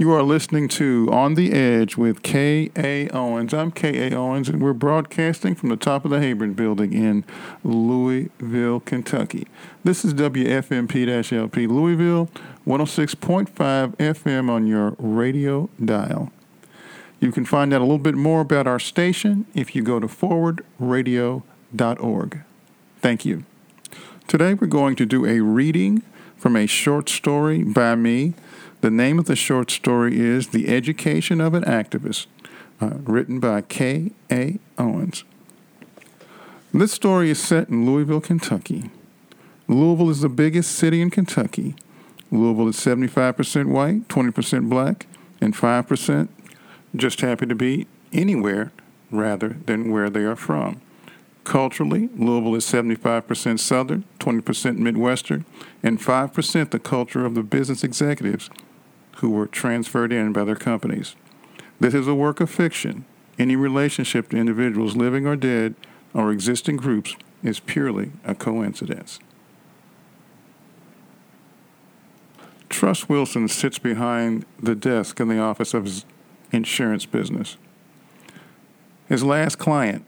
You are listening to On the Edge with K.A. Owens. I'm K.A. Owens, and we're broadcasting from the top of the Habron building in Louisville, Kentucky. This is WFMP LP Louisville, 106.5 FM on your radio dial. You can find out a little bit more about our station if you go to forwardradio.org. Thank you. Today we're going to do a reading from a short story by me. The name of the short story is The Education of an Activist, uh, written by K. A. Owens. This story is set in Louisville, Kentucky. Louisville is the biggest city in Kentucky. Louisville is 75% white, 20% black, and 5% just happy to be anywhere rather than where they are from. Culturally, Louisville is 75% Southern, 20% Midwestern, and 5% the culture of the business executives who were transferred in by their companies. This is a work of fiction. Any relationship to individuals living or dead or existing groups is purely a coincidence. Trust Wilson sits behind the desk in the office of his insurance business. His last client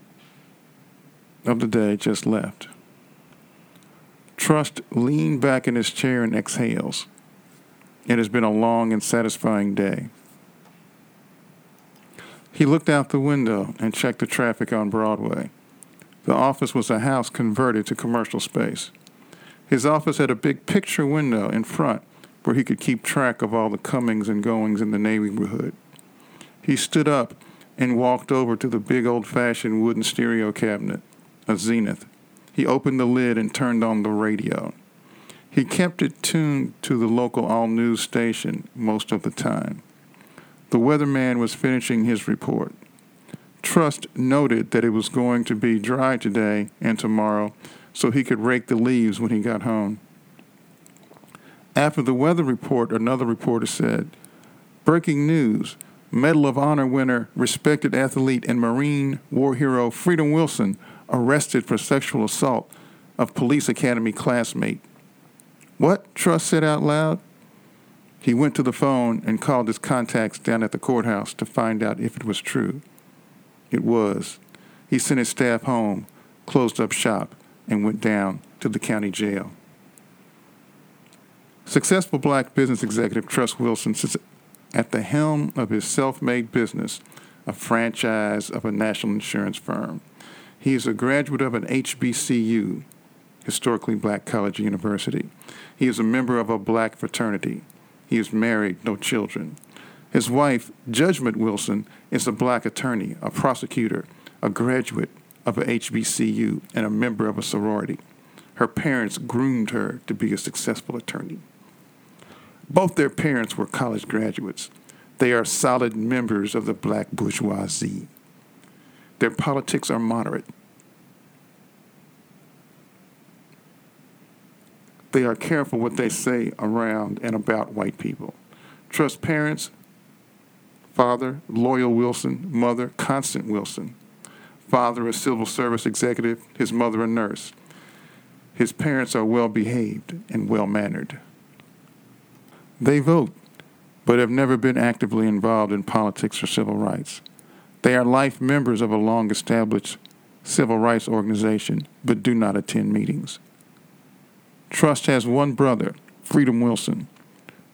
of the day just left. Trust leaned back in his chair and exhales. It has been a long and satisfying day. He looked out the window and checked the traffic on Broadway. The office was a house converted to commercial space. His office had a big picture window in front where he could keep track of all the comings and goings in the neighborhood. He stood up and walked over to the big old fashioned wooden stereo cabinet, a Zenith. He opened the lid and turned on the radio. He kept it tuned to the local all news station most of the time. The weatherman was finishing his report. Trust noted that it was going to be dry today and tomorrow, so he could rake the leaves when he got home. After the weather report, another reporter said, Breaking news Medal of Honor winner, respected athlete, and Marine war hero Freedom Wilson arrested for sexual assault of police academy classmate. What? Trust said out loud. He went to the phone and called his contacts down at the courthouse to find out if it was true. It was. He sent his staff home, closed up shop, and went down to the county jail. Successful black business executive Trust Wilson sits at the helm of his self made business, a franchise of a national insurance firm. He is a graduate of an HBCU, historically black college or university. He is a member of a black fraternity. He is married, no children. His wife, Judgment Wilson, is a black attorney, a prosecutor, a graduate of a HBCU, and a member of a sorority. Her parents groomed her to be a successful attorney. Both their parents were college graduates. They are solid members of the black bourgeoisie. Their politics are moderate. They are careful what they say around and about white people. Trust parents, father, Loyal Wilson, mother, Constant Wilson. Father, a civil service executive, his mother, a nurse. His parents are well behaved and well mannered. They vote, but have never been actively involved in politics or civil rights. They are life members of a long established civil rights organization, but do not attend meetings. Trust has one brother, Freedom Wilson.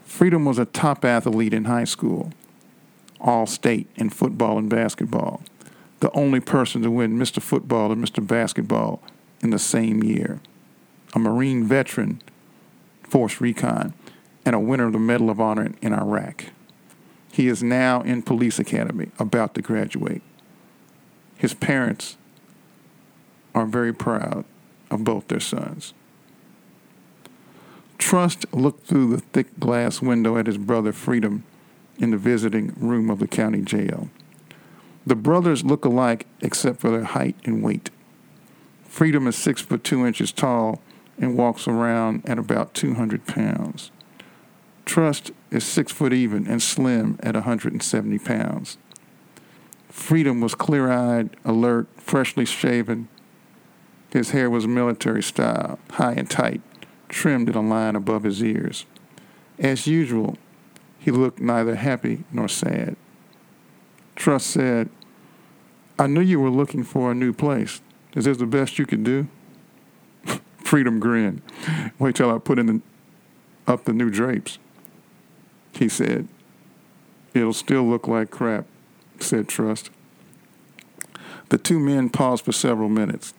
Freedom was a top athlete in high school, all state in football and basketball, the only person to win Mr. Football and Mr. Basketball in the same year. A Marine veteran, Force Recon, and a winner of the Medal of Honor in Iraq. He is now in police academy, about to graduate. His parents are very proud of both their sons. Trust looked through the thick glass window at his brother Freedom in the visiting room of the county jail. The brothers look alike except for their height and weight. Freedom is six foot two inches tall and walks around at about 200 pounds. Trust is six foot even and slim at 170 pounds. Freedom was clear eyed, alert, freshly shaven. His hair was military style, high and tight, trimmed in a line above his ears. As usual, He looked neither happy nor sad. Trust said, I knew you were looking for a new place. Is this the best you could do? Freedom grinned. Wait till I put in the, up the new drapes. He said, It'll still look like crap, said Trust. The two men paused for several minutes.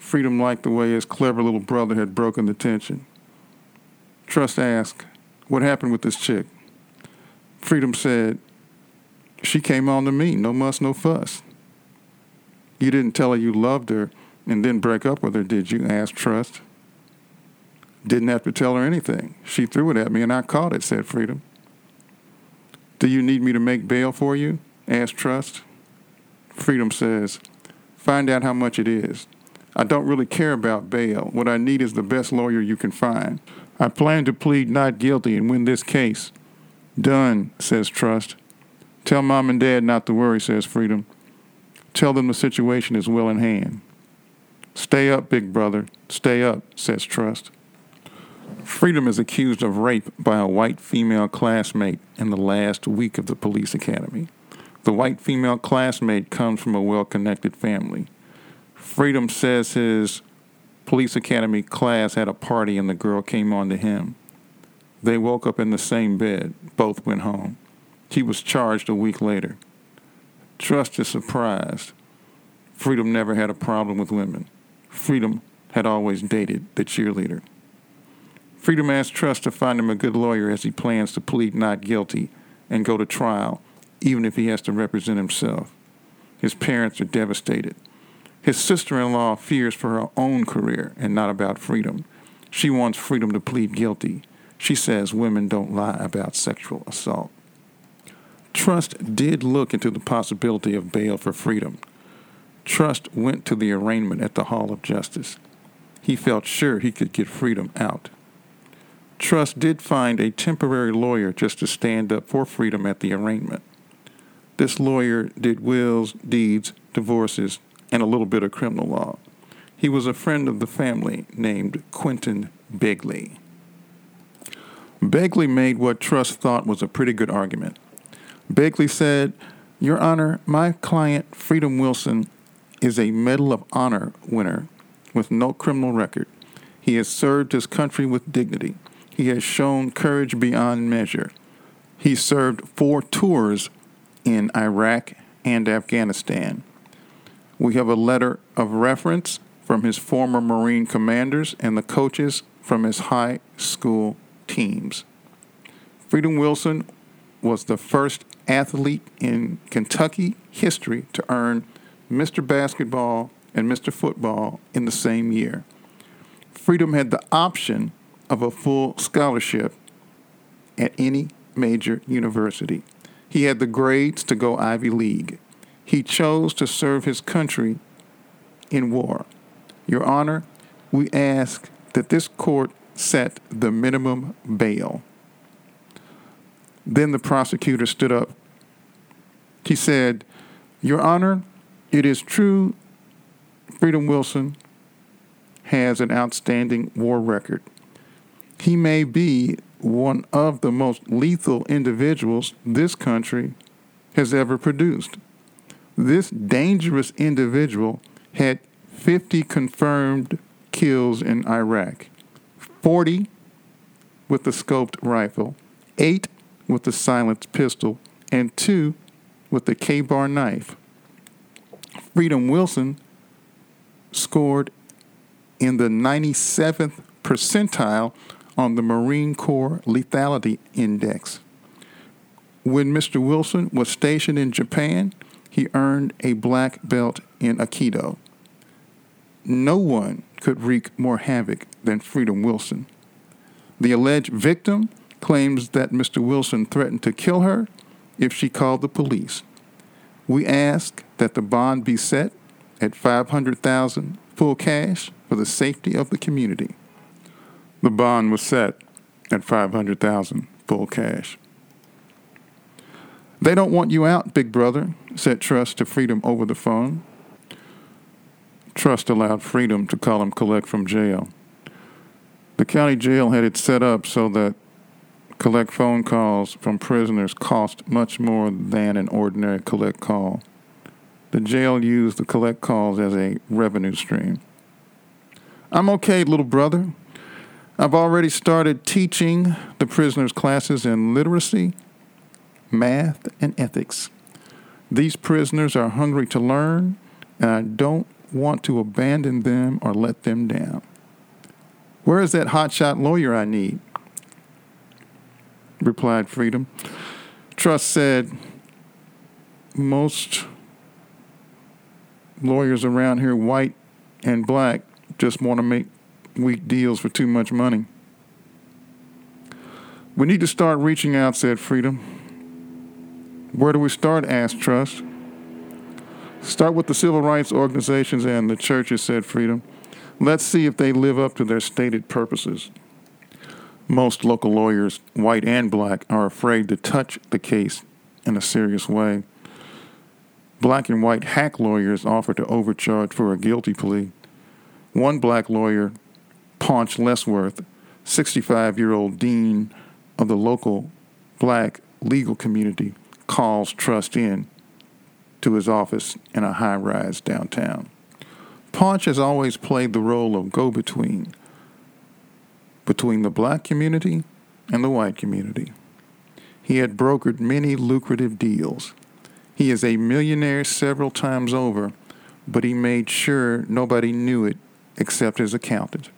Freedom liked the way his clever little brother had broken the tension. Trust asked, What happened with this chick? Freedom said, She came on to me, no muss, no fuss. You didn't tell her you loved her and then break up with her, did you? asked Trust. Didn't have to tell her anything. She threw it at me and I caught it, said Freedom. Do you need me to make bail for you? asked Trust. Freedom says, Find out how much it is. I don't really care about bail. What I need is the best lawyer you can find. I plan to plead not guilty and win this case. Done, says Trust. Tell mom and dad not to worry, says Freedom. Tell them the situation is well in hand. Stay up, big brother. Stay up, says Trust. Freedom is accused of rape by a white female classmate in the last week of the police academy. The white female classmate comes from a well connected family. Freedom says his police academy class had a party and the girl came on to him. They woke up in the same bed. Both went home. He was charged a week later. Trust is surprised. Freedom never had a problem with women. Freedom had always dated the cheerleader. Freedom asked Trust to find him a good lawyer as he plans to plead not guilty and go to trial, even if he has to represent himself. His parents are devastated. His sister in law fears for her own career and not about freedom. She wants freedom to plead guilty. She says women don't lie about sexual assault. Trust did look into the possibility of bail for freedom. Trust went to the arraignment at the Hall of Justice. He felt sure he could get freedom out. Trust did find a temporary lawyer just to stand up for freedom at the arraignment. This lawyer did wills, deeds, divorces, and a little bit of criminal law. He was a friend of the family named Quentin Begley. Begley made what Trust thought was a pretty good argument. Begley said, Your Honor, my client, Freedom Wilson, is a Medal of Honor winner with no criminal record. He has served his country with dignity. He has shown courage beyond measure. He served four tours in Iraq and Afghanistan. We have a letter of reference from his former Marine commanders and the coaches from his high school teams. Freedom Wilson was the first athlete in Kentucky history to earn Mr. Basketball and Mr. Football in the same year. Freedom had the option of a full scholarship at any major university. He had the grades to go Ivy League. He chose to serve his country in war. Your Honor, we ask that this court set the minimum bail. Then the prosecutor stood up. He said, Your Honor, it is true Freedom Wilson has an outstanding war record he may be one of the most lethal individuals this country has ever produced. This dangerous individual had 50 confirmed kills in Iraq, 40 with the scoped rifle, 8 with the silenced pistol, and 2 with the Ka-Bar knife. Freedom Wilson scored in the 97th percentile on the Marine Corps Lethality Index. When Mr. Wilson was stationed in Japan, he earned a black belt in Aikido. No one could wreak more havoc than Freedom Wilson. The alleged victim claims that Mr. Wilson threatened to kill her if she called the police. We ask that the bond be set at 500,000 full cash for the safety of the community. The bond was set at 500,000 full cash. They don't want you out, big brother, said Trust to Freedom over the phone. Trust allowed Freedom to call him collect from jail. The county jail had it set up so that Collect phone calls from prisoners cost much more than an ordinary collect call. The jail used the collect calls as a revenue stream. I'm okay, little brother. I've already started teaching the prisoners classes in literacy, math, and ethics. These prisoners are hungry to learn, and I don't want to abandon them or let them down. Where is that hotshot lawyer I need? replied Freedom. Trust said, Most lawyers around here, white and black, just want to make weak deals for too much money. We need to start reaching out, said Freedom. Where do we start? asked Trust. Start with the civil rights organizations and the churches, said Freedom. Let's see if they live up to their stated purposes. Most local lawyers, white and black, are afraid to touch the case in a serious way. Black and white hack lawyers offer to overcharge for a guilty plea. One black lawyer, Paunch Lesworth, 65 year old dean of the local black legal community, calls Trust in to his office in a high rise downtown. Paunch has always played the role of go between between the black community and the white community. He had brokered many lucrative deals. He is a millionaire several times over, but he made sure nobody knew it except his accountant.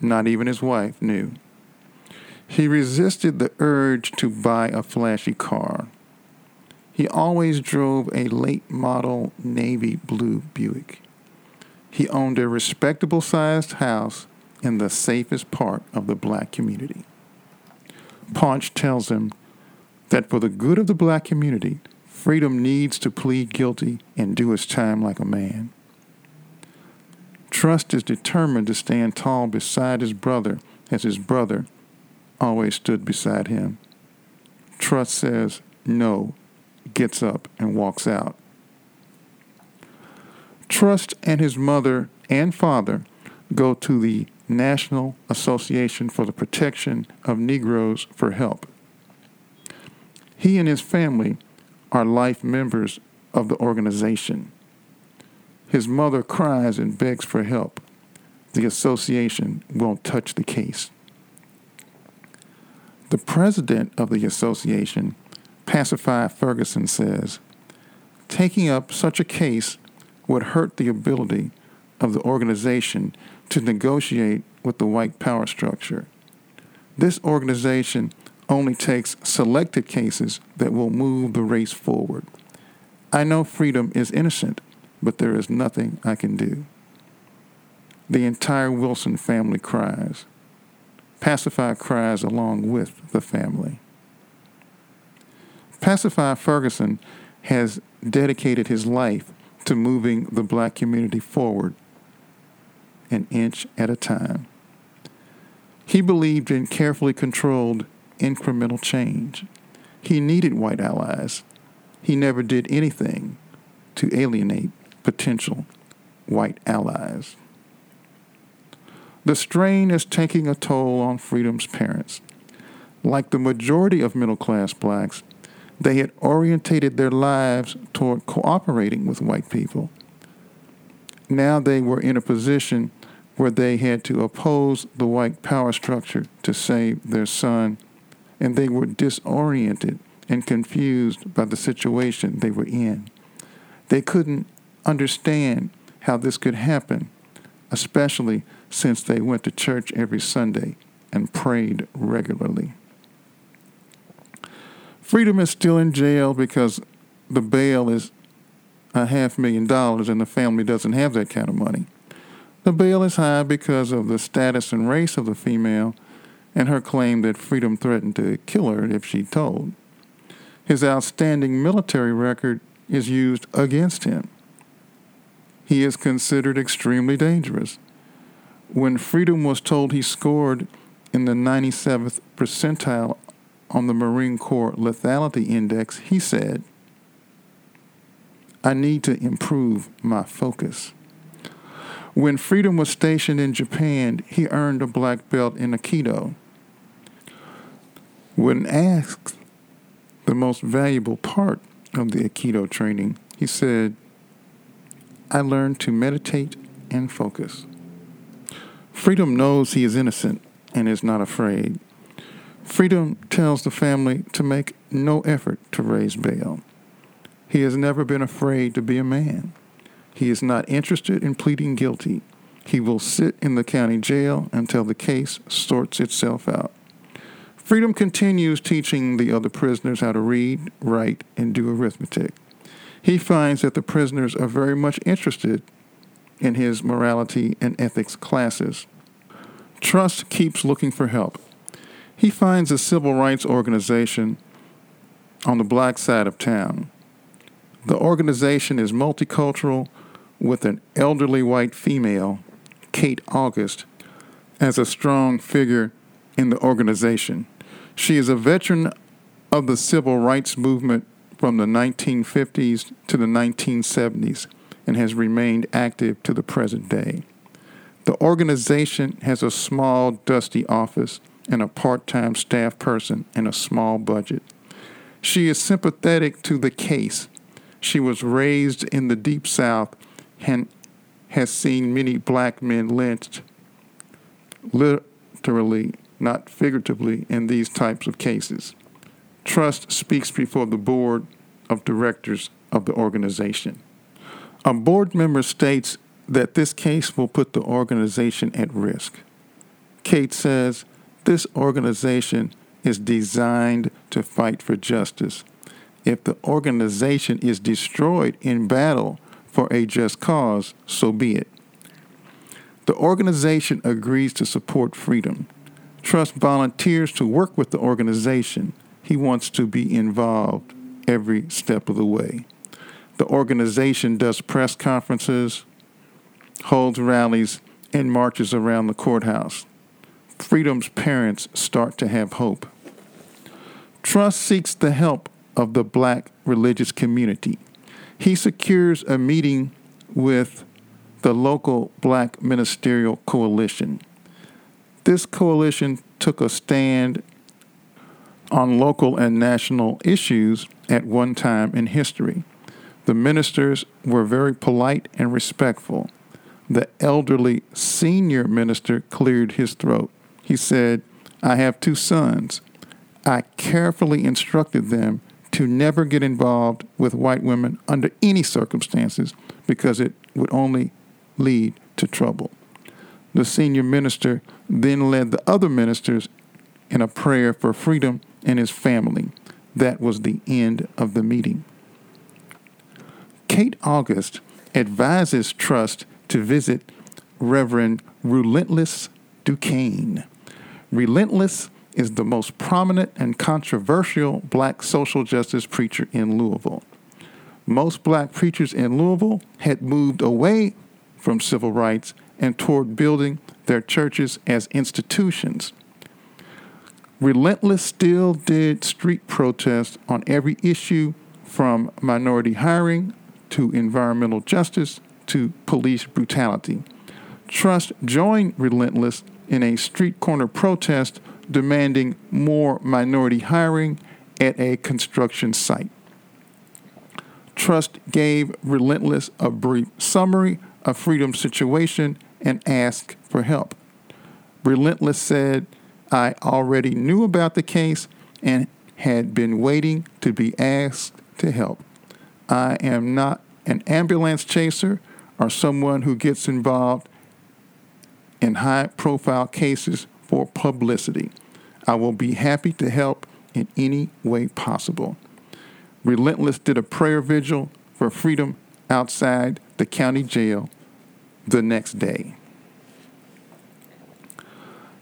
Not even his wife knew. He resisted the urge to buy a flashy car. He always drove a late model navy blue Buick. He owned a respectable sized house in the safest part of the black community. Paunch tells him that for the good of the black community, Freedom needs to plead guilty and do his time like a man. Trust is determined to stand tall beside his brother as his brother always stood beside him. Trust says no, gets up, and walks out. Trust and his mother and father go to the National Association for the Protection of Negroes for help. He and his family are life members of the organization. His mother cries and begs for help. The association won't touch the case. The president of the association, Pacify Ferguson, says taking up such a case would hurt the ability of the organization to negotiate with the white power structure. This organization only takes selected cases that will move the race forward. I know freedom is innocent, but there is nothing I can do. The entire Wilson family cries. Pacify cries along with the family. Pacify Ferguson has dedicated his life to moving the black community forward an inch at a time. He believed in carefully controlled incremental change. He needed white allies. He never did anything to alienate potential white allies. The strain is taking a toll on Freedom's parents. Like the majority of middle class blacks, they had orientated their lives toward cooperating with white people. Now they were in a position where they had to oppose the white power structure to save their son, and they were disoriented and confused by the situation they were in. They couldn't understand how this could happen, especially since they went to church every Sunday and prayed regularly. Freedom is still in jail because the bail is a half million dollars and the family doesn't have that kind of money. The bail is high because of the status and race of the female and her claim that freedom threatened to kill her if she told. His outstanding military record is used against him. He is considered extremely dangerous. When Freedom was told he scored in the 97th percentile on the Marine Corps lethality index, he said, I need to improve my focus. When Freedom was stationed in Japan, he earned a black belt in Aikido. When asked the most valuable part of the Aikido training, he said, I learned to meditate and focus. Freedom knows he is innocent and is not afraid. Freedom tells the family to make no effort to raise bail. He has never been afraid to be a man. He is not interested in pleading guilty. He will sit in the county jail until the case sorts itself out. Freedom continues teaching the other prisoners how to read, write, and do arithmetic. He finds that the prisoners are very much interested in his morality and ethics classes. Trust keeps looking for help. He finds a civil rights organization on the black side of town. The organization is multicultural with an elderly white female, Kate August, as a strong figure in the organization. She is a veteran of the civil rights movement from the 1950s to the 1970s and has remained active to the present day. The organization has a small, dusty office and a part time staff person and a small budget. She is sympathetic to the case. She was raised in the Deep South and has seen many black men lynched, literally, not figuratively, in these types of cases. Trust speaks before the board of directors of the organization. A board member states that this case will put the organization at risk. Kate says, This organization is designed to fight for justice. If the organization is destroyed in battle for a just cause, so be it. The organization agrees to support freedom. Trust volunteers to work with the organization. He wants to be involved every step of the way. The organization does press conferences, holds rallies, and marches around the courthouse. Freedom's parents start to have hope. Trust seeks the help of the black religious community. He secures a meeting with the local black ministerial coalition. This coalition took a stand on local and national issues at one time in history. The ministers were very polite and respectful. The elderly senior minister cleared his throat. He said, I have two sons. I carefully instructed them to never get involved with white women under any circumstances because it would only lead to trouble. The senior minister then led the other ministers in a prayer for freedom and his family. That was the end of the meeting. Kate August advises Trust to visit Reverend Relentless Duquesne. Relentless is the most prominent and controversial black social justice preacher in Louisville. Most black preachers in Louisville had moved away from civil rights and toward building their churches as institutions. Relentless still did street protests on every issue from minority hiring to environmental justice to police brutality. Trust joined Relentless in a street corner protest demanding more minority hiring at a construction site. Trust gave Relentless a brief summary of Freedom's situation and asked for help. Relentless said, I already knew about the case and had been waiting to be asked to help. I am not an ambulance chaser or someone who gets involved in high profile cases for publicity. I will be happy to help in any way possible. Relentless did a prayer vigil for freedom outside the county jail the next day.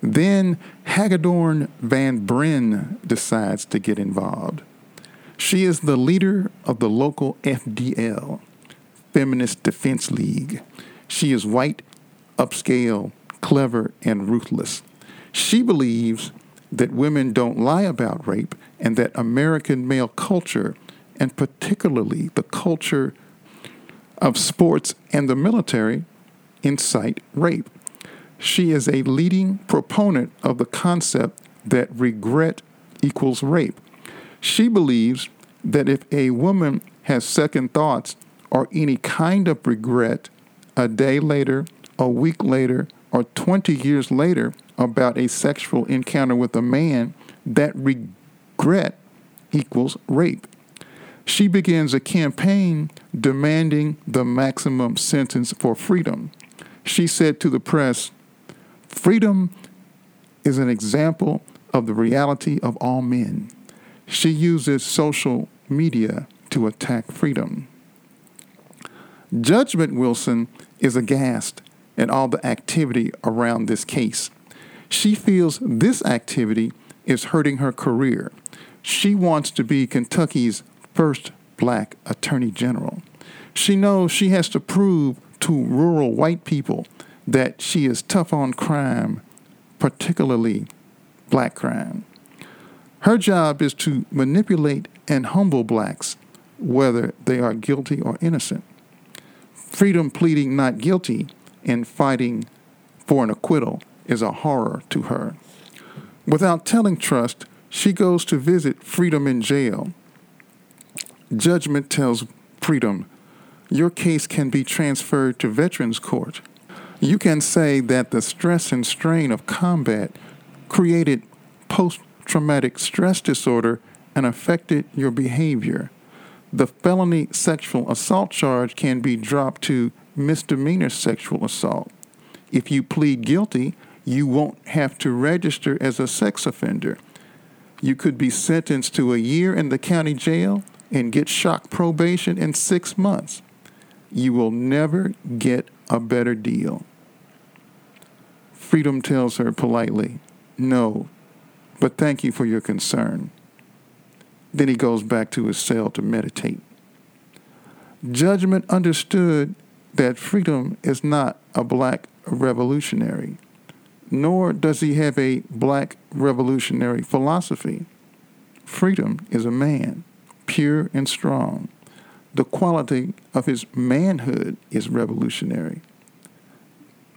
Then Hagedorn Van Bren decides to get involved. She is the leader of the local FDL, Feminist Defense League. She is white, upscale, clever, and ruthless. She believes that women don't lie about rape and that American male culture, and particularly the culture of sports and the military, incite rape. She is a leading proponent of the concept that regret equals rape. She believes that if a woman has second thoughts or any kind of regret a day later, a week later, or 20 years later about a sexual encounter with a man, that regret equals rape. She begins a campaign demanding the maximum sentence for freedom. She said to the press, Freedom is an example of the reality of all men. She uses social media to attack freedom. Judgment Wilson is aghast at all the activity around this case. She feels this activity is hurting her career. She wants to be Kentucky's first black attorney general. She knows she has to prove to rural white people that she is tough on crime, particularly black crime. Her job is to manipulate and humble blacks, whether they are guilty or innocent. Freedom pleading not guilty and fighting for an acquittal is a horror to her. Without telling Trust, she goes to visit Freedom in jail. Judgment tells Freedom, Your case can be transferred to Veterans Court. You can say that the stress and strain of combat created post traumatic stress disorder and affected your behavior. The felony sexual assault charge can be dropped to misdemeanor sexual assault. If you plead guilty, you won't have to register as a sex offender. You could be sentenced to a year in the county jail and get shock probation in six months. You will never get a better deal. Freedom tells her politely, No, but thank you for your concern. Then he goes back to his cell to meditate. Judgment understood that freedom is not a black revolutionary, nor does he have a black revolutionary philosophy. Freedom is a man, pure and strong. The quality of his manhood is revolutionary.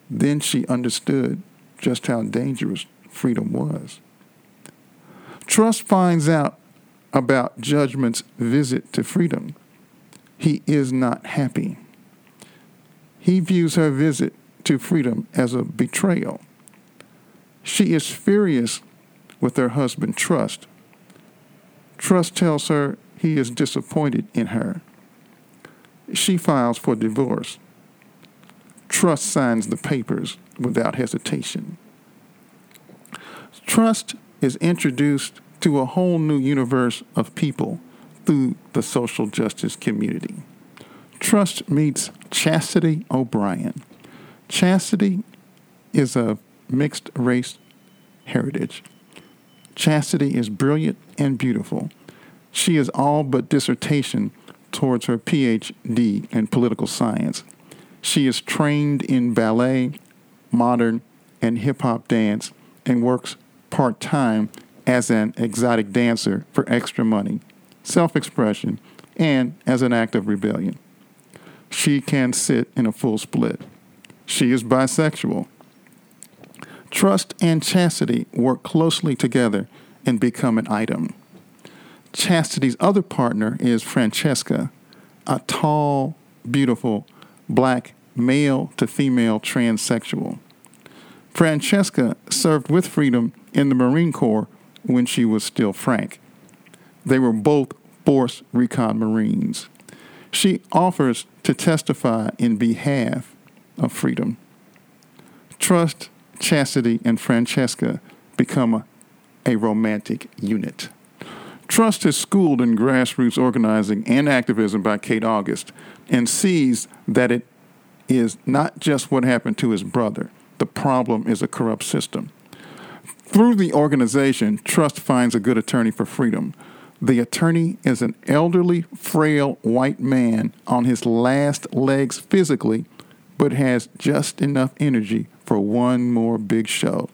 Then she understood just how dangerous freedom was. Trust finds out about Judgment's visit to freedom. He is not happy. He views her visit to freedom as a betrayal. She is furious with her husband, Trust. Trust tells her he is disappointed in her. She files for divorce. Trust signs the papers without hesitation. Trust is introduced to a whole new universe of people through the social justice community. Trust meets Chastity O'Brien. Chastity is a mixed race heritage. Chastity is brilliant and beautiful. She is all but dissertation towards her PhD in political science. She is trained in ballet, modern, and hip hop dance and works part time as an exotic dancer for extra money, self expression, and as an act of rebellion. She can sit in a full split. She is bisexual. Trust and chastity work closely together and become an item. Chastity's other partner is Francesca, a tall, beautiful, black, male to female transsexual. Francesca served with Freedom in the Marine Corps when she was still Frank. They were both Force Recon Marines. She offers to testify in behalf of freedom. Trust, Chastity, and Francesca become a, a romantic unit. Trust is schooled in grassroots organizing and activism by Kate August and sees that it is not just what happened to his brother. The problem is a corrupt system. Through the organization, Trust finds a good attorney for freedom. The attorney is an elderly, frail white man on his last legs physically, but has just enough energy for one more big show.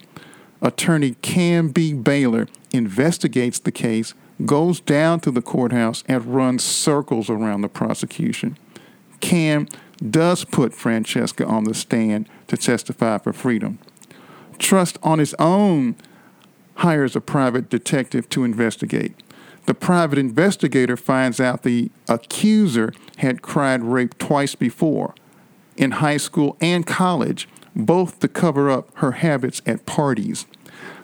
Attorney Cam B. Baylor investigates the case, goes down to the courthouse, and runs circles around the prosecution. Cam does put Francesca on the stand to testify for freedom. Trust on his own hires a private detective to investigate. The private investigator finds out the accuser had cried rape twice before, in high school and college, both to cover up her habits at parties.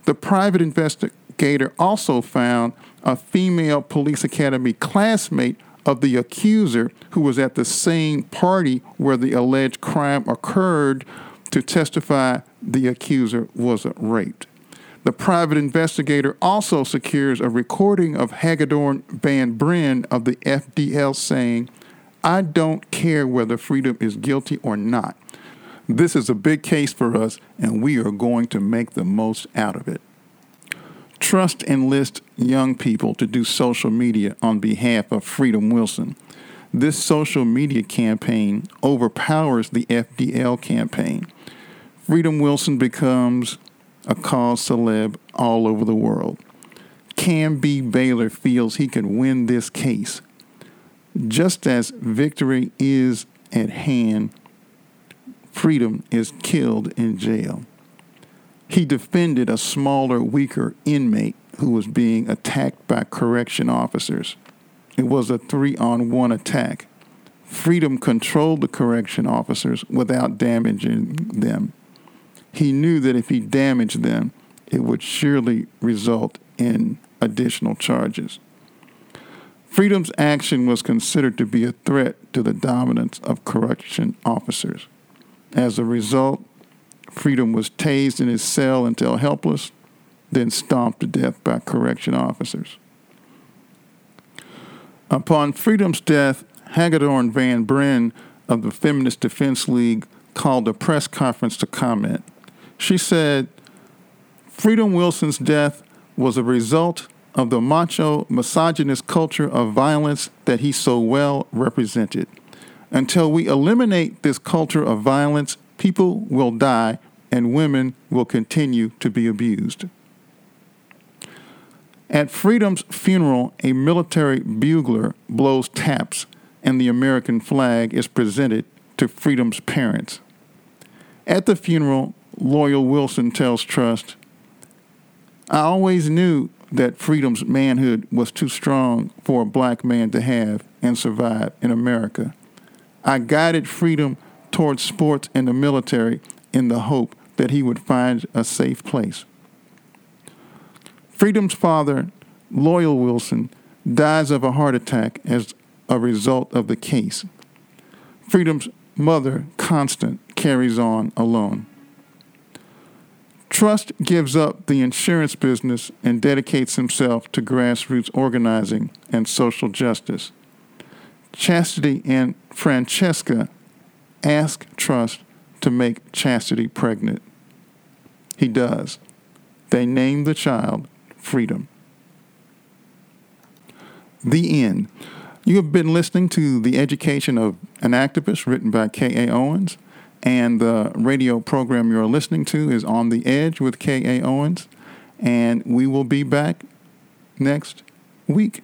The private investigator also found a female police academy classmate of the accuser who was at the same party where the alleged crime occurred to testify the accuser wasn't raped. The private investigator also secures a recording of Hagedorn Van Bren of the FDL saying, I don't care whether freedom is guilty or not. This is a big case for us, and we are going to make the most out of it. Trust enlist young people to do social media on behalf of Freedom Wilson. This social media campaign overpowers the FDL campaign. Freedom Wilson becomes a cause celeb all over the world. Cam B. Baylor feels he can win this case. Just as victory is at hand, freedom is killed in jail. He defended a smaller, weaker inmate who was being attacked by correction officers. It was a three on one attack. Freedom controlled the correction officers without damaging them. He knew that if he damaged them, it would surely result in additional charges. Freedom's action was considered to be a threat to the dominance of correction officers. As a result, Freedom was tased in his cell until helpless, then stomped to death by correction officers. Upon Freedom's death, Hagedorn Van Bren of the Feminist Defense League called a press conference to comment. She said, Freedom Wilson's death was a result of the macho, misogynist culture of violence that he so well represented. Until we eliminate this culture of violence, people will die and women will continue to be abused. At Freedom's funeral, a military bugler blows taps and the American flag is presented to Freedom's parents. At the funeral, Loyal Wilson tells Trust, I always knew that Freedom's manhood was too strong for a black man to have and survive in America. I guided Freedom towards sports and the military in the hope that he would find a safe place. Freedom's father, Loyal Wilson, dies of a heart attack as a result of the case. Freedom's mother, Constant, carries on alone. Trust gives up the insurance business and dedicates himself to grassroots organizing and social justice. Chastity and Francesca ask Trust to make Chastity pregnant. He does. They name the child Freedom. The end. You have been listening to The Education of an Activist, written by K.A. Owens, and the radio program you're listening to is On the Edge with K.A. Owens, and we will be back next week.